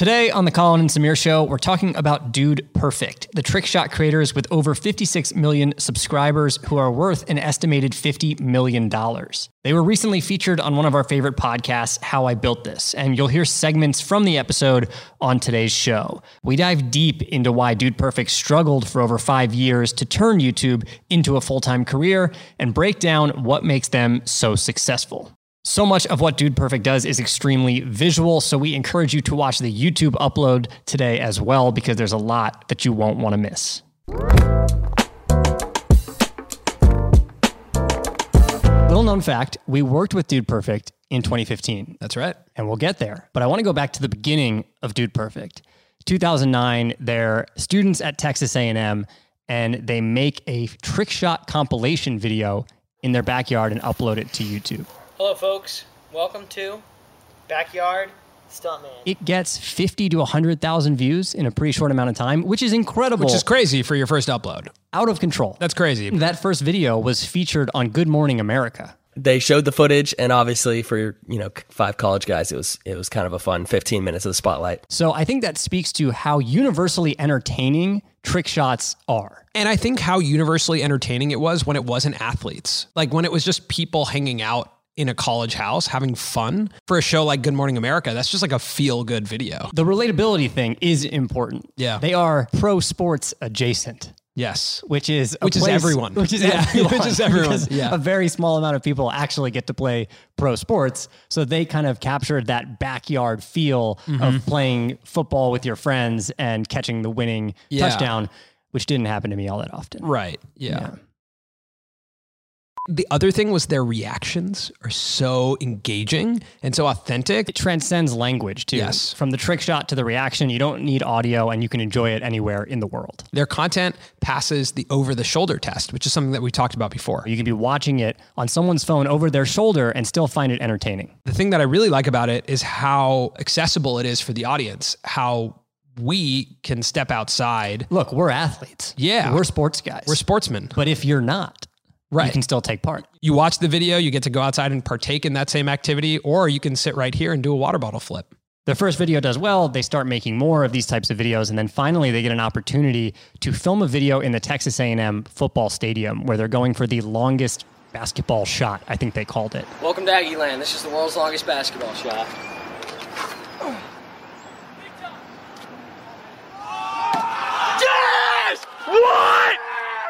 Today on the Colin and Samir show, we're talking about Dude Perfect, the trick shot creators with over 56 million subscribers who are worth an estimated $50 million. They were recently featured on one of our favorite podcasts, How I Built This, and you'll hear segments from the episode on today's show. We dive deep into why Dude Perfect struggled for over five years to turn YouTube into a full time career and break down what makes them so successful. So much of what Dude Perfect does is extremely visual, so we encourage you to watch the YouTube upload today as well because there's a lot that you won't want to miss. Little known fact we worked with Dude Perfect in 2015. That's right. And we'll get there. But I want to go back to the beginning of Dude Perfect. 2009, they're students at Texas A&M and they make a trick shot compilation video in their backyard and upload it to YouTube. Hello, folks. Welcome to Backyard Stuntman. It gets 50 to 100,000 views in a pretty short amount of time, which is incredible. Which is crazy for your first upload. out of control. That's crazy. that first video was featured on Good Morning America. they showed the footage and obviously for you know five college guys it was it was kind of a fun 15 minutes of the spotlight So I think that speaks to how universally entertaining trick shots are. And I think how universally entertaining it was when it wasn't athletes. Like when it was just people hanging out in a college house having fun for a show like Good Morning America. That's just like a feel good video. The relatability thing is important. Yeah. They are pro sports adjacent. Yes. which is Which is everyone. which is Yeah, everyone, which is everyone, yeah. a very small amount of people actually get to play pro sports. So they kind of captured that backyard feel Mm-hmm. of playing football with your friends and catching the winning Yeah. touchdown, which didn't happen to me all that often. Right. Yeah. The other thing was their reactions are so engaging and so authentic. It transcends language too. Yes. From the trick shot to the reaction, you don't need audio and you can enjoy it anywhere in the world. Their content passes the over the shoulder test, which is something that we talked about before. You can be watching it on someone's phone over their shoulder and still find it entertaining. The thing that I really like about it is how accessible it is for the audience, how we can step outside. Look, we're athletes. Yeah. We're sports guys. We're sportsmen. but if you're not, you Right. can still take part. You watch the video, you get to go outside and partake in that same activity, or you can sit right here and do a water bottle flip. The first video does well. They start making more of these types of videos, and then finally they get an opportunity to film a video in the Texas A&M football stadium where they're going for the longest basketball shot. I think they called it. Welcome to Aggieland. This is the world's longest basketball shot.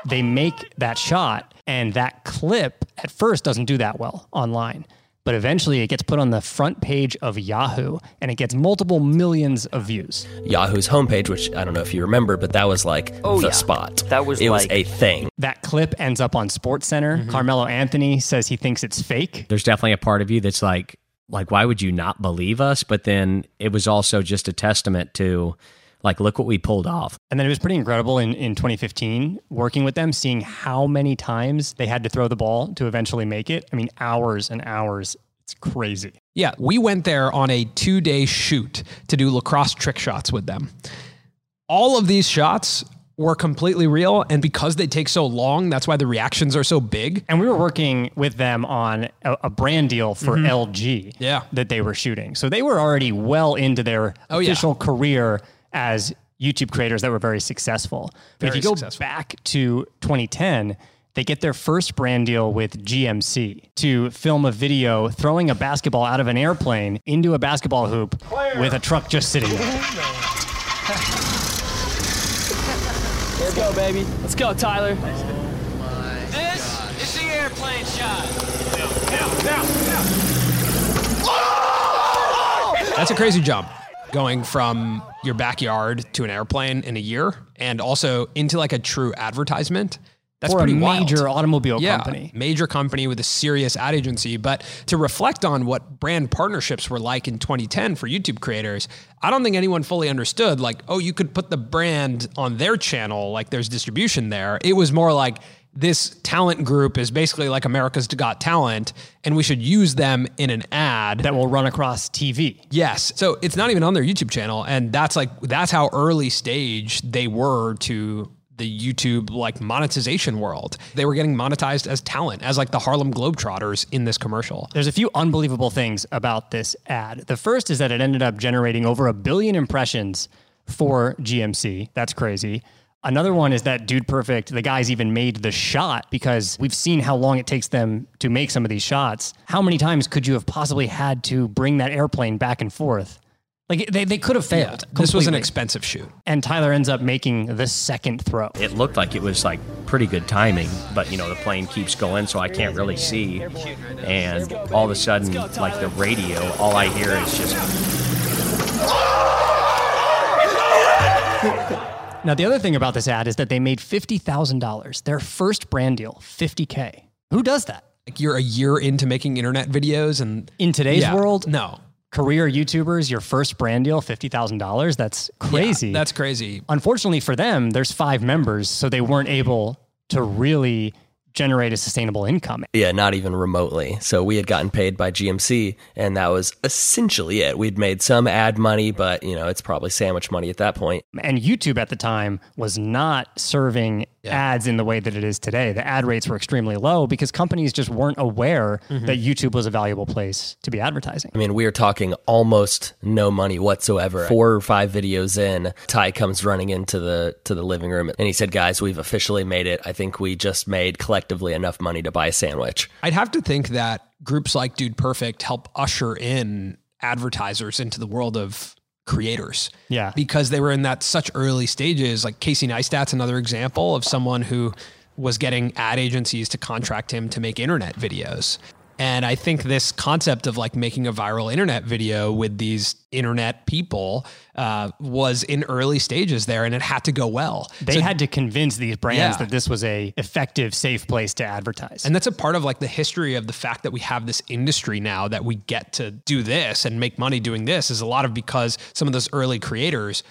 They make that shot, and that clip at first doesn't do that well online. But eventually, it gets put on the front page of Yahoo, and it gets multiple millions of views. yahoo's homepage which i don't know if you remember but that was like Oh, the yeah. spot That was it was a thing That clip ends up on Sports Center. Mm-hmm. Carmelo Anthony says he thinks it's fake. there's definitely a part of you that's like like why would you not believe us but then it was also just a testament to like look what we pulled off And then it was pretty incredible in, in 2015 working with them, seeing how many times they had to throw the ball to eventually make it. I mean, hours and hours. It's crazy. Yeah, we went there on a two day shoot to do lacrosse trick shots with them. All of these shots were completely real. And because they take so long, that's why the reactions are so big. And we were working with them on a, a brand deal for mm-hmm. LG Yeah. that they were shooting. So they were already well into their Oh, yeah. official career as YouTube creators that were very successful. But Very if you go successful. back to 2010, they get their first brand deal with GMC to film a video throwing a basketball out of an airplane into a basketball hoop with a truck just sitting there. Let's go, baby. Let's go, Tyler. This is the airplane shot. That's a crazy jump going from your backyard to an airplane in a year and also into like a true advertisement. That's For a pretty wild. major automobile yeah, company. major company with a serious ad agency. But to reflect on what brand partnerships were like in 2010 for YouTube creators, I don't think anyone fully understood. Like, oh, you could put the brand on their channel, like there's distribution there. It was more like this talent group is basically like America's Got Talent, and we should use them in an ad that will run across TV. Yes. So it's not even on their YouTube channel. And that's like, that's how early stage they were to the YouTube like monetization world. They were getting monetized as talent, as like the Harlem Globetrotters in this commercial. There's a few unbelievable things about this ad. The first is that it ended up generating over a billion impressions for GMC. That's crazy. Another one is that Dude Perfect, the guys even made the shot because we've seen how long it takes them to make some of these shots. How many times could you have possibly had to bring that airplane back and forth? Like they, they could have failed. This was an expensive shoot. And Tyler ends up making the second throw. It looked like it was like pretty good timing, but you know the plane keeps going, so I can't really see. And all of a sudden, like the radio, all I hear is just Now, the other thing about this ad is that they made $50,000, their first brand deal, 50K. Who does that? Like you're a year into making internet videos and In today's Yeah. world, no. career YouTubers, your first brand deal, $50,000. That's crazy. Yeah, that's crazy. Unfortunately for them, there's five members, so they weren't able to really generate a sustainable income. Yeah, not even remotely. So we had gotten paid by GMC, and that was essentially it. We'd made some ad money, but you know, it's probably sandwich money at that point. And YouTube at the time was not serving ads in the way that it is today. The ad rates were extremely low because companies just weren't aware mm-hmm. that YouTube was a valuable place to be advertising. I mean, we are talking almost no money whatsoever. Four or five videos in, Ty comes running into the to the living room, and he said, "Guys, we've officially made it. I think we just made collectively enough money to buy a sandwich." I'd have to think that groups like Dude Perfect help usher in advertisers into the world of creators. Yeah. Because they were in that such early stages. Like Casey Neistat's another example of someone who was getting ad agencies to contract him to make internet videos. And I think this concept of like making a viral internet video with these internet people uh, was in early stages there, and it had to go well. They So- had to convince these brands Yeah. that this was a effective, safe place to advertise. And that's a part of like the history of the fact that we have this industry now that we get to do this and make money doing this is a lot of because some of those early creators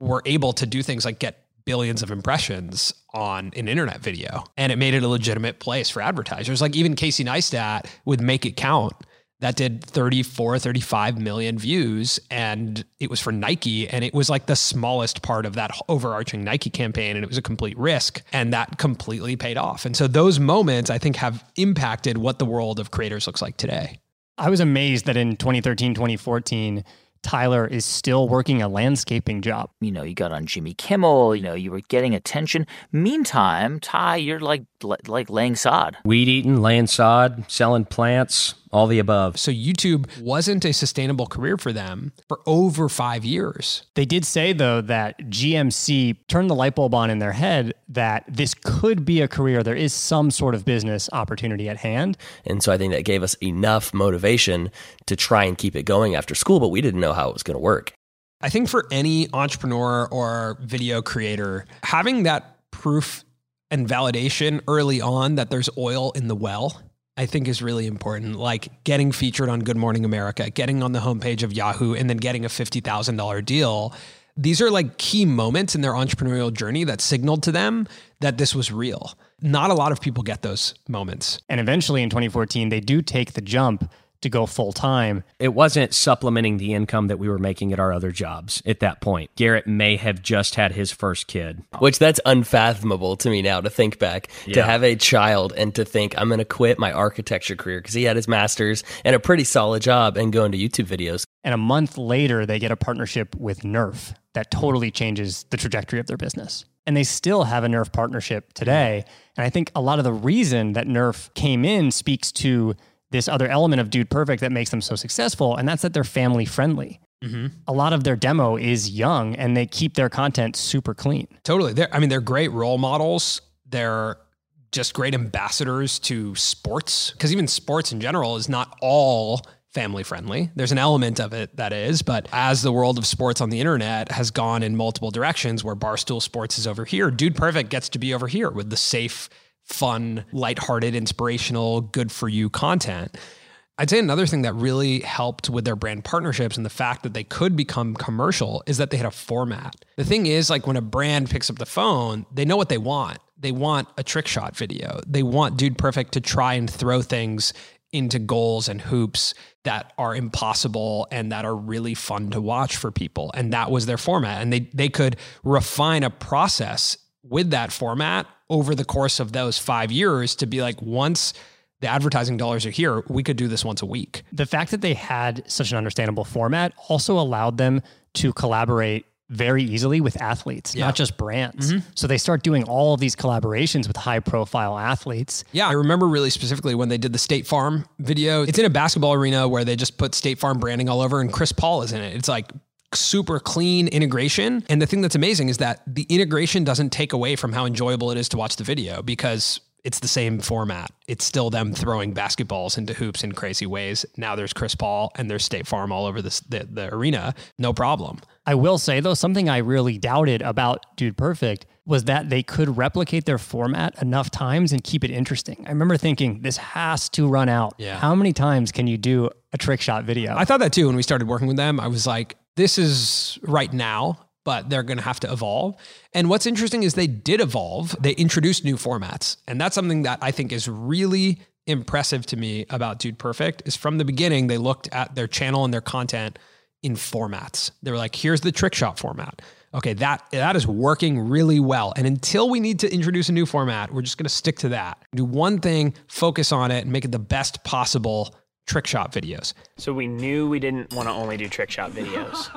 were able to do things like get billions of impressions on an internet video. And it made it a legitimate place for advertisers. Like even Casey Neistat with Make It Count that did 34, 35 million views. And it was for Nike. And it was like the smallest part of that overarching Nike campaign. And it was a complete risk. And that completely paid off. And so those moments, I think, have impacted what the world of creators looks like today. I was amazed that in 2013, 2014, Tyler is still working a landscaping job. you know, you got on Jimmy Kimmel, you know, you were getting attention. Meantime, Ty, you're like like laying sod. weed eating, laying sod, selling plants, all the above. So YouTube wasn't a sustainable career for them for over five years. They did say, though, that GMC turned the light bulb on in their head that this could be a career. There is some sort of business opportunity at hand. And so I think that gave us enough motivation to try and keep it going after school, but we didn't know how it was going to work. I think for any entrepreneur or video creator, having that proof and validation early on that there's oil in the well, I think is really important. Like getting featured on Good Morning America, getting on the homepage of Yahoo, and then getting a $50,000 deal. These are like key moments in their entrepreneurial journey that signaled to them that this was real. Not a lot of people get those moments. And eventually in 2014, they do take the jump to go full time. It wasn't supplementing the income that we were making at our other jobs at that point. Garrett may have just had his first kid. Which that's unfathomable to me now to think back to have a child and to think I'm going to quit my architecture career because he had his master's and a pretty solid job and go into YouTube videos. And a month later, they get a partnership with Nerf that totally changes the trajectory of their business. And they still have a Nerf partnership today. And I think a lot of the reason that Nerf came in speaks to this other element of Dude Perfect that makes them so successful, and that's that they're family friendly. Mm-hmm. A lot of their demo is young and they keep their content super clean. Totally. They're, I mean, they're great role models. They're just great ambassadors to sports because even sports in general is not all family friendly. There's an element of it that is, but as the world of sports on the internet has gone in multiple directions, where Barstool Sports is over here, Dude Perfect gets to be over here with the safe, fun, lighthearted, inspirational, good for you content. I'd say another thing that really helped with their brand partnerships and the fact that they could become commercial is that they had a format. The thing is, like when a brand picks up the phone, they know what they want. They want a trick shot video. They want Dude Perfect to try and throw things into goals and hoops that are impossible and that are really fun to watch for people. And that was their format. And they they could refine a process with that format over the course of those five years to be like, once the advertising dollars are here, we could do this once a week. The fact that they had such an understandable format also allowed them to collaborate very easily with athletes, Yeah. not just brands. Mm-hmm. So they start doing all of these collaborations with high profile athletes. Yeah, I remember really specifically when they did the State Farm video. It's in a basketball arena where they just put State Farm branding all over and Chris Paul is in it. It's like super clean integration. And the thing that's amazing is that the integration doesn't take away from how enjoyable it is to watch the video because it's the same format. It's still them throwing basketballs into hoops in crazy ways. Now there's Chris Paul and there's State Farm all over this, the, the arena. No problem. I will say though, something I really doubted about Dude Perfect was that they could replicate their format enough times and keep it interesting. I remember thinking this has to run out. Yeah. How many times can you do a trick shot video? I thought that too when we started working with them. I was like, this is right now, but they're going to have to evolve. And what's interesting is they did evolve. They introduced new formats. And that's something that I think is really impressive to me about Dude Perfect is from the beginning they looked at their channel and their content in formats. They were like, here's the trick shot format. Okay, that that is working really well. And until we need to introduce a new format, we're just going to stick to that. Do one thing, focus on it and make it the best possible trick shot videos. So we knew we didn't want to only do trick shot videos.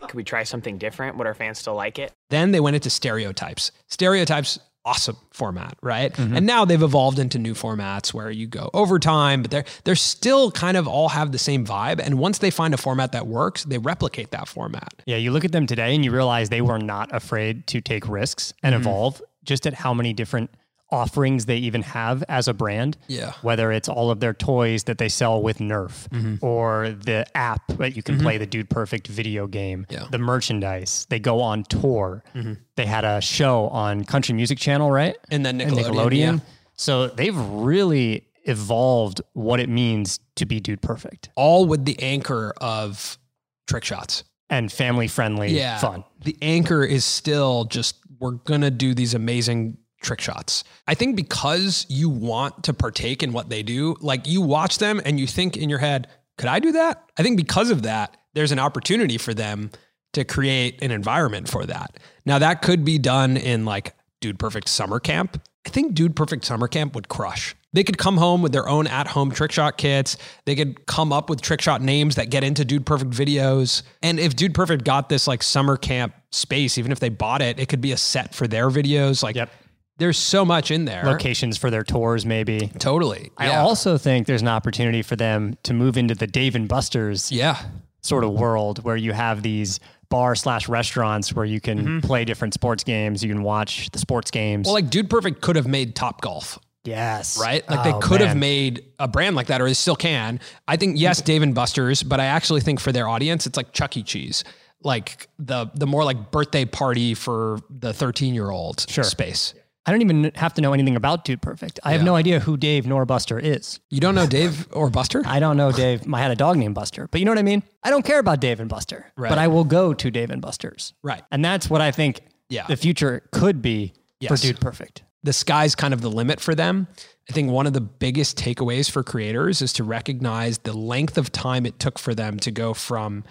Could we try something different? Would our fans still like it? Then they went into stereotypes. Stereotypes, awesome format, right? Mm-hmm. And now they've evolved into new formats where you go overtime, but they're they're still kind of all have the same vibe. And once they find a format that works, they replicate that format. Yeah, you look at them today and you realize they were not afraid to take risks and evolve just at how many different offerings they even have as a brand. Yeah. Whether it's all of their toys that they sell with Nerf mm-hmm. or the app that you can mm-hmm. play the Dude Perfect video game, Yeah. the merchandise, they go on tour. Mm-hmm. They had a show on Country Music Channel, right? And then And Nickelodeon, yeah. So they've really evolved what it means to be Dude Perfect All with the anchor of trick shots. and family friendly Yeah. fun. The anchor is still just we're gonna do these amazing trick shots. I think because you want to partake in what they do, like you watch them and you think in your head, could I do that? I think because of that, there's an opportunity for them to create an environment for that. Now that could be done in like Dude Perfect Summer Camp. I think Dude Perfect Summer Camp would crush. They could come home with their own at-home trick shot kits. They could come up with trick shot names that get into Dude Perfect videos. And if Dude Perfect got this like summer camp space, even if they bought it, it could be a set for their videos. Like Yep. There's so much in there. Locations for their tours, maybe. Totally. I Yeah. also think there's an opportunity for them to move into the Dave and Buster's yeah. sort of world where you have these bar slash restaurants where you can mm-hmm. play different sports games. You can watch the sports games. Well, like Dude Perfect could have made Top Golf. yes, right? Like Oh, they could have made a brand like that, or they still can. I think yes, Dave and Buster's, but I actually think for their audience, it's like Chuck E. Cheese, like the the more like birthday party for the thirteen year old Sure. space. I don't even have to know anything about Dude Perfect. I have no idea who Dave nor Buster is. You don't know Dave or Buster? I don't know Dave. I had a dog named Buster, but you know what I mean? I don't care about Dave and Buster, Right. but I will go to Dave and Buster's. Right. And that's what I think Yeah. the future could be for Dude Perfect. the sky's kind of the limit for them. I think one of the biggest takeaways for creators is to recognize the length of time it took for them to go from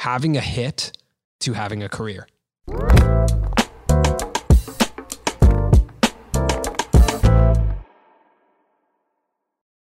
having a hit to having a career.